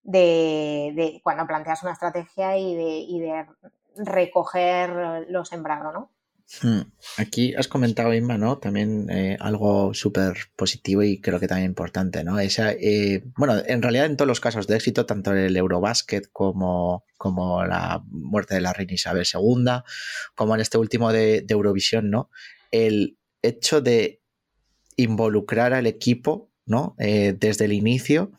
de, cuando planteas una estrategia y de, y de recoger lo sembrado, ¿no? Hmm. Aquí has comentado, Inma, ¿no? También eh, algo súper positivo y creo que también importante, ¿no? Esa, eh, bueno, en realidad en todos los casos de éxito, tanto el Eurobasket como, como la muerte de la reina Isabel II, como en este último de, de Eurovisión, ¿no? El hecho de involucrar al equipo, ¿no? Eh, desde el inicio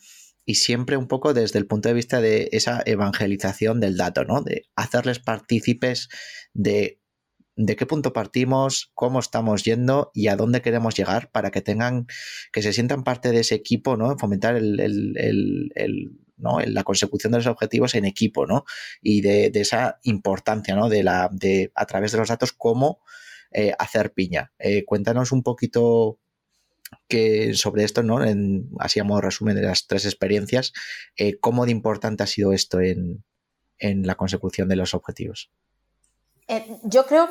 y siempre un poco desde el punto de vista de esa evangelización del dato, ¿no? De hacerles partícipes de, de qué punto partimos, cómo estamos yendo y a dónde queremos llegar para que tengan, que se sientan parte de ese equipo, ¿no? Fomentar el, ¿no? la consecución de los objetivos en equipo, ¿no? Y de, esa importancia, ¿no? De la, de a través de los datos, cómo eh, hacer piña. Eh, cuéntanos un poquito que sobre esto, ¿no? En, así a modo resumen de las tres experiencias, eh, ¿cómo de importante ha sido esto en, la consecución de los objetivos? Eh, yo creo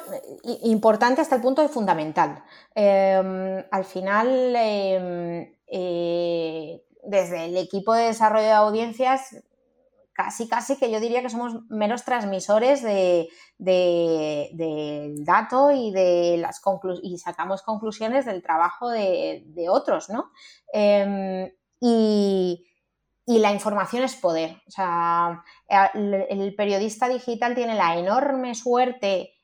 importante hasta el punto de fundamental. Em, al final, em, eh, desde el equipo de desarrollo de audiencias, casi, casi que yo diría que somos menos transmisores del dato y, de las y sacamos conclusiones del trabajo de, otros, ¿no? Em, y, la información es poder. O sea, el, periodista digital tiene la enorme suerte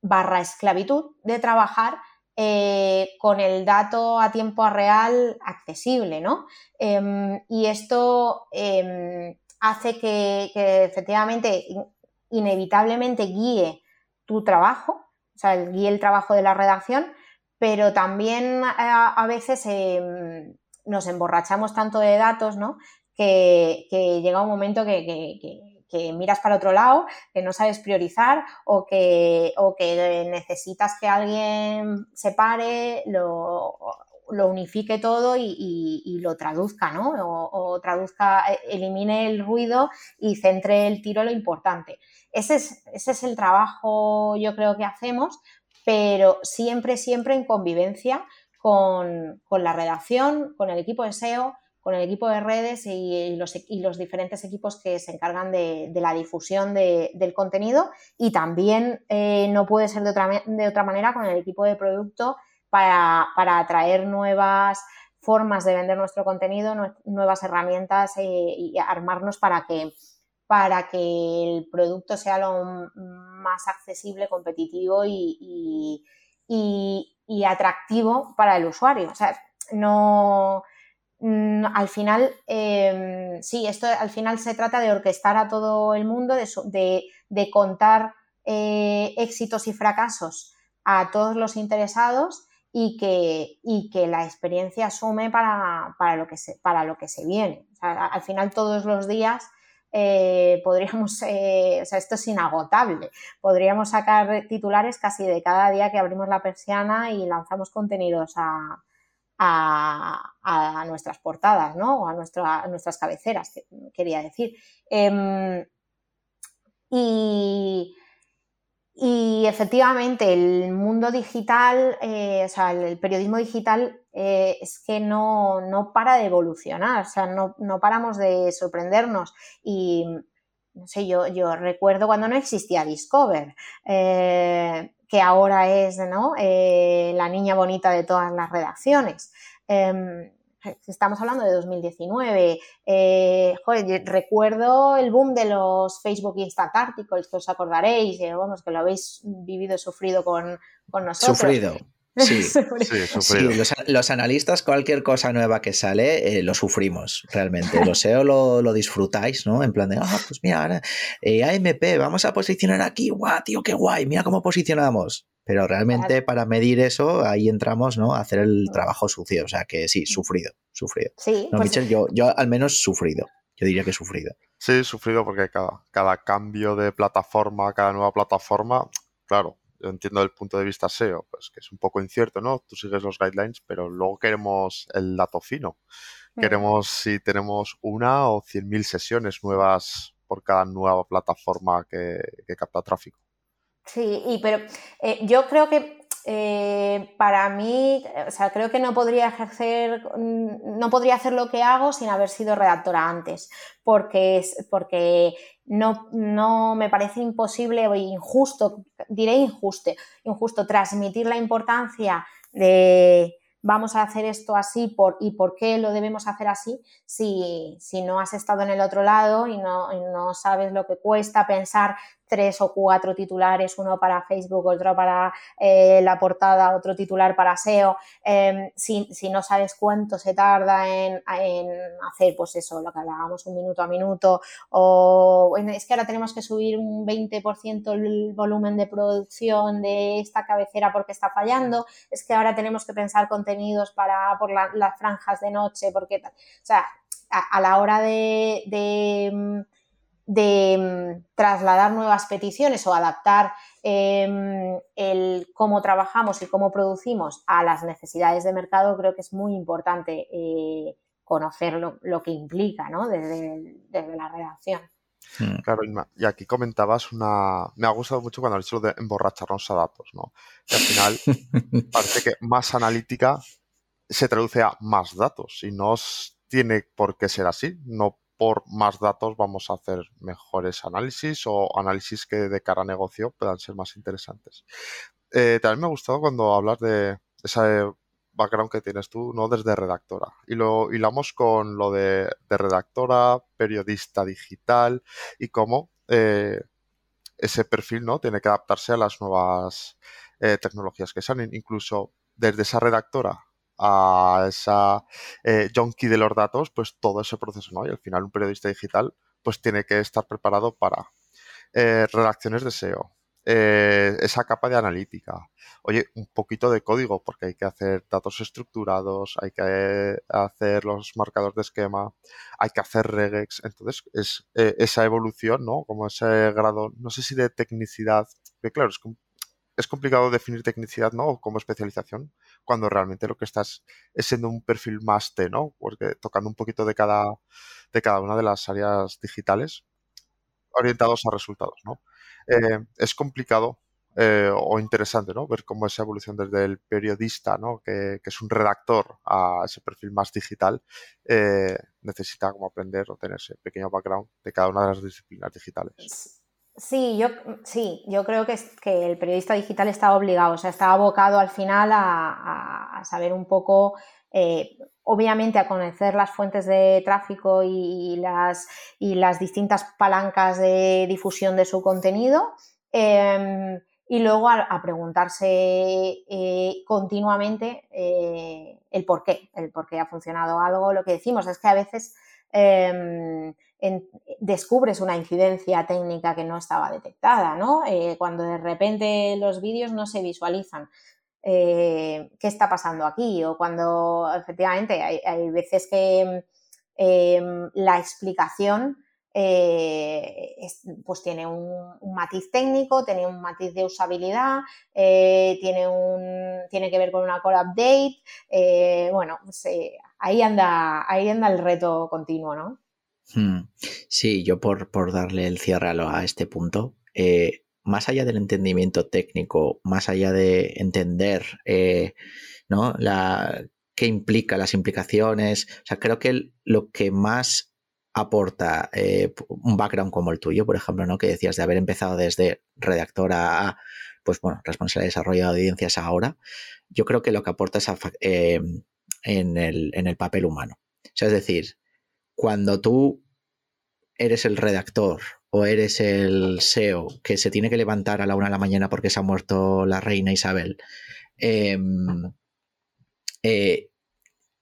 barra esclavitud de trabajar eh, con el dato a tiempo real accesible, ¿no? Em, y esto em, hace que, efectivamente inevitablemente guíe tu trabajo, o sea, guíe el trabajo de la redacción, pero también a, veces em, nos emborrachamos tanto de datos, ¿no? Que, llega un momento que, miras para otro lado, que no sabes priorizar o que, o que necesitas que alguien se pare, lo, lo unifique todo y, lo traduzca, ¿no? O, traduzca, e, elimine el ruido y centre el tiro lo importante. Ese es, ese es el trabajo, yo creo que hacemos, pero siempre, siempre en convivencia con, la redacción, con el equipo de SEO, con el equipo de redes y los, los diferentes equipos que se encargan de, la difusión del contenido y también eh, no puede ser de otra, de otra manera con el equipo de producto para, atraer nuevas formas de vender nuestro contenido, nuevas herramientas eh, y armarnos para que, para que el producto sea lo más accesible, competitivo y, atractivo para el usuario. O sea, no, al final, em, sí, esto al final se trata de orquestar a todo el mundo, de, de contar eh, éxitos y fracasos a todos los interesados y que, y que la experiencia sume para, lo, que se, para lo que se viene. al final todos los días eh, podríamos, eh, o sea, esto es inagotable, podríamos sacar titulares casi de cada día que abrimos la persiana y lanzamos contenidos a, a, nuestras portadas, ¿no? O a, nuestras cabeceras, quería decir. Em, y, y efectivamente, el mundo digital, eh, o sea, el, periodismo digital eh, es que no, no, para de evolucionar, o sea, no, no, paramos de sorprendernos. Y no sé, yo, yo recuerdo cuando no existía Discover, eh, que ahora es ¿no? la niña bonita de todas las redacciones. Estamos hablando de 2019, eh, recuerdo el boom de los Facebook Instant Articles, que os acordaréis, eh, vamos, que lo habéis vivido sufrido con, nosotros. Sufrido. Sí, sí, los, analistas, cualquier cosa nueva que sale, eh, lo sufrimos realmente. Lo SEO lo, disfrutáis, ¿no? En plan de, ah, pues mira, ahora, AMP, vamos a posicionar aquí, guau, tío, qué guay, mira cómo posicionamos. Pero realmente para medir eso, ahí entramos, ¿no? A hacer el trabajo sucio. O sea que sí, sufrido, sufrido. Sí. No, pues yo, yo al menos sufrido. Yo diría que sufrido. Sí, sufrido porque cada, cada cambio de plataforma, cada nueva plataforma, claro, yo entiendo el punto de vista SEO, pues que es un poco incierto, ¿no? Tú sigues los guidelines, pero luego queremos el dato fino. Mm. Queremos si tenemos una o cien mil sesiones nuevas por cada nueva plataforma que capta tráfico. Sí, y, pero eh, yo creo que eh, para mí, o sea, creo que no podría ejercer, no podría hacer lo que hago sin haber sido redactora antes, porque, porque no, no me parece imposible o injusto, diré injusto, injusto transmitir la importancia de, vamos a hacer esto así por, y por qué lo debemos hacer así si, si no has estado en el otro lado y no, y no, sabes lo que cuesta pensar tres o cuatro titulares, uno para Facebook, otro para eh, la portada, otro titular para SEO, em, si, no sabes cuánto se tarda en, hacer, pues eso, lo que hablábamos un minuto a minuto, o es que ahora tenemos que subir un 20% el volumen de producción de esta cabecera porque está fallando, es que ahora tenemos que pensar contenidos para por las franjas de noche, porque tal. O sea, a, la hora de de mm, trasladar nuevas peticiones o adaptar em, el cómo trabajamos y cómo producimos a las necesidades de mercado, creo que es muy importante eh, conocer lo, que implica ¿no? desde, la redacción. Hmm. Claro, y aquí comentabas una. Me ha gustado mucho cuando has dicho lo de emborracharnos a datos, ¿no? Que al final parece que más analítica se traduce a más datos y no tiene por qué ser así. No por más datos vamos a hacer mejores análisis o análisis que de cara a negocio puedan ser más interesantes. Eh, también me ha gustado cuando hablas de ese background que tienes tú, ¿no? Desde redactora. Y lo hilamos con lo de, redactora, periodista digital y cómo eh, ese perfil, ¿no? Tiene que adaptarse a las nuevas eh, tecnologías que salen. Incluso desde esa redactora a esa eh, junkie de los datos, pues todo ese proceso, ¿no? Y al final un periodista digital pues tiene que estar preparado para eh, redacciones de SEO, eh, esa capa de analítica, oye, un poquito de código, porque hay que hacer datos estructurados, hay que hacer los marcadores de esquema, hay que hacer regex, entonces es esa evolución, ¿no? Como ese grado, no sé si de tecnicidad, que claro, es complicado definir tecnicidad, ¿no? Como especialización, cuando realmente lo que estás es siendo un perfil más T, ¿no? Porque tocando un poquito de cada, de cada una de las áreas digitales orientados a resultados, ¿no? Eh, es complicado eh, o interesante, ¿no? Ver cómo esa evolución desde el periodista, ¿no? Que, es un redactor a ese perfil más digital, eh, necesita como aprender o tener ese pequeño background de cada una de las disciplinas digitales. Sí, yo, sí, yo creo que, que el periodista digital está obligado, o sea, está abocado al final a, saber un poco, eh, obviamente a conocer las fuentes de tráfico y, las, y las distintas palancas de difusión de su contenido. Em, y luego a, preguntarse eh, continuamente eh, el por qué, el por qué ha funcionado algo. Lo que decimos es que a veces em, descubres una incidencia técnica que no estaba detectada, ¿no? Eh, cuando de repente los vídeos no se visualizan. Eh, ¿Qué está pasando aquí? O cuando efectivamente hay, veces que em, la explicación eh, pues tiene un, matiz técnico, tiene un matiz de usabilidad, tiene, un, tiene que ver con una core update. bueno, pues, ahí, anda, ahí anda el reto continuo, ¿no? Hmm. Sí, yo por, por, darle el cierre a, este punto, eh, más allá del entendimiento técnico, más allá de entender eh, ¿no? la, qué implica, las implicaciones, o sea, creo que lo que más aporta eh, un background como el tuyo, por ejemplo, ¿no? que decías de haber empezado desde redactora a, pues bueno, responsable de desarrollo de audiencias ahora, yo creo que lo que aporta es en, el, en el papel humano. O sea, es decir, cuando tú eres el redactor o eres el SEO que se tiene que levantar a la una de la mañana porque se ha muerto la reina Isabel, em, eh,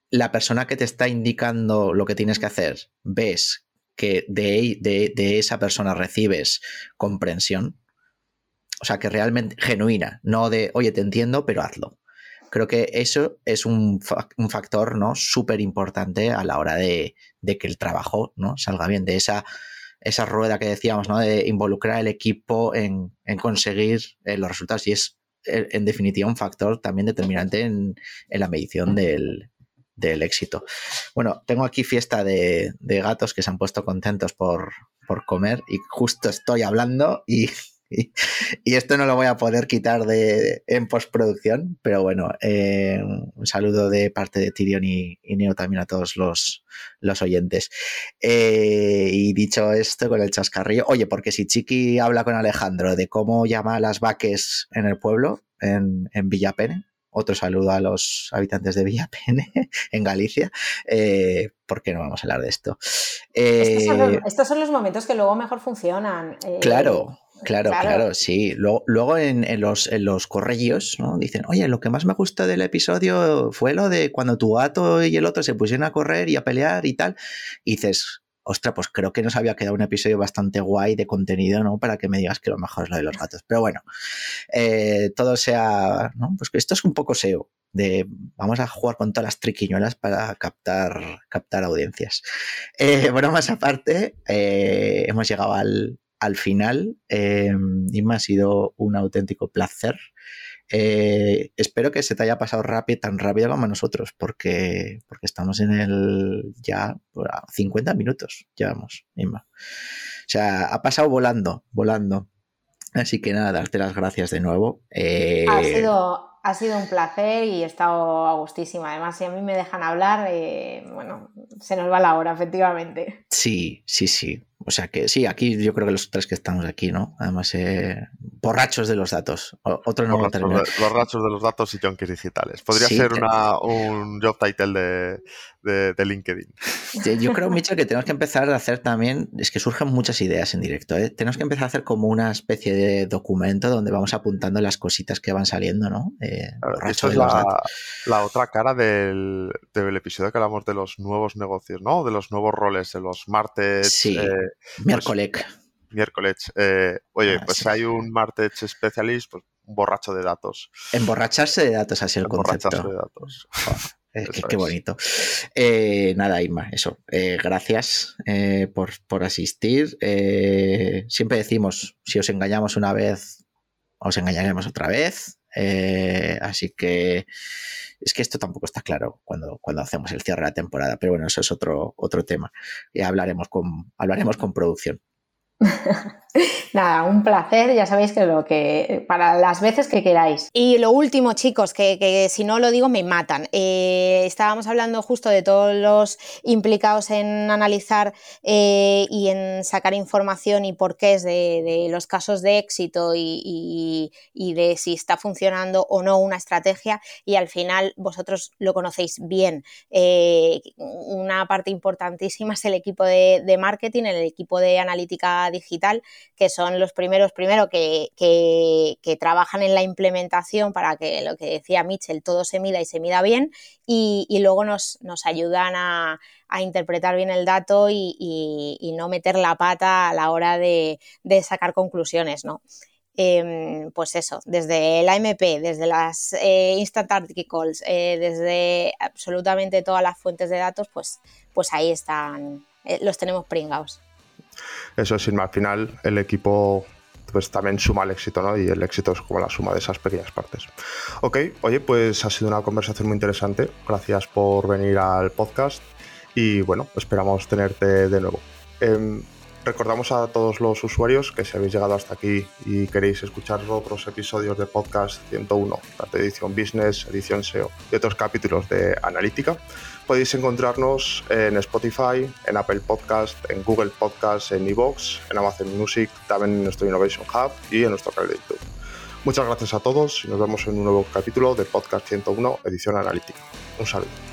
la persona que te está indicando lo que tienes que hacer, ves que de, de esa persona recibes comprensión, o sea, que realmente genuina, no de, oye, te entiendo, pero hazlo. Creo que eso es un, factor ¿no? súper importante a la hora de, que el trabajo ¿no? salga bien, de esa, esa rueda que decíamos, ¿no? de involucrar al equipo en, conseguir eh, los resultados. Y es, eh, en definitiva, un factor también determinante en, la medición del, éxito. Bueno, tengo aquí fiesta de, gatos que se han puesto contentos por, por comer y justo estoy hablando y y esto no lo voy a poder quitar de, en postproducción, pero bueno, eh, un saludo de parte de Tyrion y, Neo también a todos los, los oyentes. Eh, y dicho esto, con el chascarrillo, oye, porque si Chiqui habla con Alejandro de cómo llama a las vaques en el pueblo, en, en Villapene, otro saludo a los habitantes de Villapene, en Galicia. Eh, ¿Por qué no vamos a hablar de esto? estos, son los, momentos que luego mejor funcionan. claro, Claro, claro, sí. Luego, en, los, en los ¿no? Dicen, oye, lo que más me gustó del episodio fue lo de cuando tu gato y el otro se pusieron a correr y a pelear y tal. Y dices, ostra, pues creo que nos había quedado un episodio bastante guay de contenido, ¿no? Para que me digas que lo mejor es lo de los gatos. Pero bueno, eh, todo sea, ¿no? Pues que esto es un poco SEO, de vamos a jugar con todas las triquiñuelas para captar, captar audiencias. Eh, bueno, más aparte, eh, hemos llegado al, al final eh, y me ha sido un auténtico placer. Eh, espero que se te haya pasado rápido, tan rápido como nosotros, porque, porque estamos en el ya 50 minutos, llevamos, Inma. O sea, ha pasado volando, volando. Así que nada, darte las gracias de nuevo. Eh, ha, sido, ha sido un placer y he estado a gustísima. Además, si a mí me dejan hablar, bueno, se nos va la hora, efectivamente. Sí, sí, sí. O sea que sí, aquí yo creo que los tres que estamos aquí, ¿no? Además, eh, borrachos de los datos. otro no borrachos, de, borrachos de los datos y junkies digitales. Podría ser una, un job title de, de, LinkedIn. Yo creo, Michel, que tenemos que empezar a hacer también, es que surgen muchas ideas en directo, ¿eh? Tenemos que empezar a hacer como una especie de documento donde vamos apuntando las cositas que van saliendo, ¿no? Eh, es la, la, otra cara del, del, episodio que hablamos de los nuevos negocios, ¿no? De los nuevos roles, de los martes. Sí. Eh, pues miércoles. miércoles. Eh, oye, ah, pues hay un Martech Specialist, pues un borracho de datos. Emborracharse de datos, así el concepto. Emborracharse de datos. Eh, qué, bonito. Eh, nada, Inma, eso. gracias por, por, asistir. siempre decimos, si os engañamos una vez, os engañaremos otra vez. Así que es que esto tampoco está claro cuando, cuando hacemos el cierre de la temporada, pero bueno, eso es otro, otro tema. Y hablaremos con, hablaremos con producción. Nada, un placer, ya sabéis que lo que para las veces que queráis. Y lo último, chicos, que, si no lo digo me matan. Eh, estábamos hablando justo de todos los implicados en analizar eh, y en sacar información y porqués de, de los casos de éxito y, de si está funcionando o no una estrategia. Y al final vosotros lo conocéis bien. Eh, una parte importantísima es el equipo de, de marketing, el equipo de analítica digital que son los primeros, primero, que, que, trabajan en la implementación para que lo que decía Mitchell, todo se mida y se mida bien, y, luego nos, nos ayudan a, a, interpretar bien el dato y, y, no meter la pata a la hora de, de sacar conclusiones, ¿no? Em, pues eso, desde la MP, desde las eh, Instant Articles, eh, desde absolutamente todas las fuentes de datos, pues, pues ahí están, eh, los tenemos pringados. Eso es, al final el equipo pues también suma el éxito, ¿no? Y el éxito es como la suma de esas pequeñas partes. Ok, oye, pues ha sido una conversación muy interesante. Gracias por venir al podcast y bueno, esperamos tenerte de nuevo. Em, Recordamos a todos los usuarios que si habéis llegado hasta aquí y queréis escuchar otros episodios de podcast 101, tanto edición business, edición SEO y otros capítulos de analítica, podéis encontrarnos en Spotify, en Apple Podcast, en Google Podcast, en Evox, en Amazon Music, también en nuestro Innovation Hub y en nuestro canal de YouTube. Muchas gracias a todos y nos vemos en un nuevo capítulo de Podcast 101, edición analítica. Un saludo.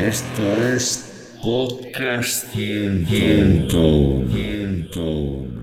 Esto es Podcast 100.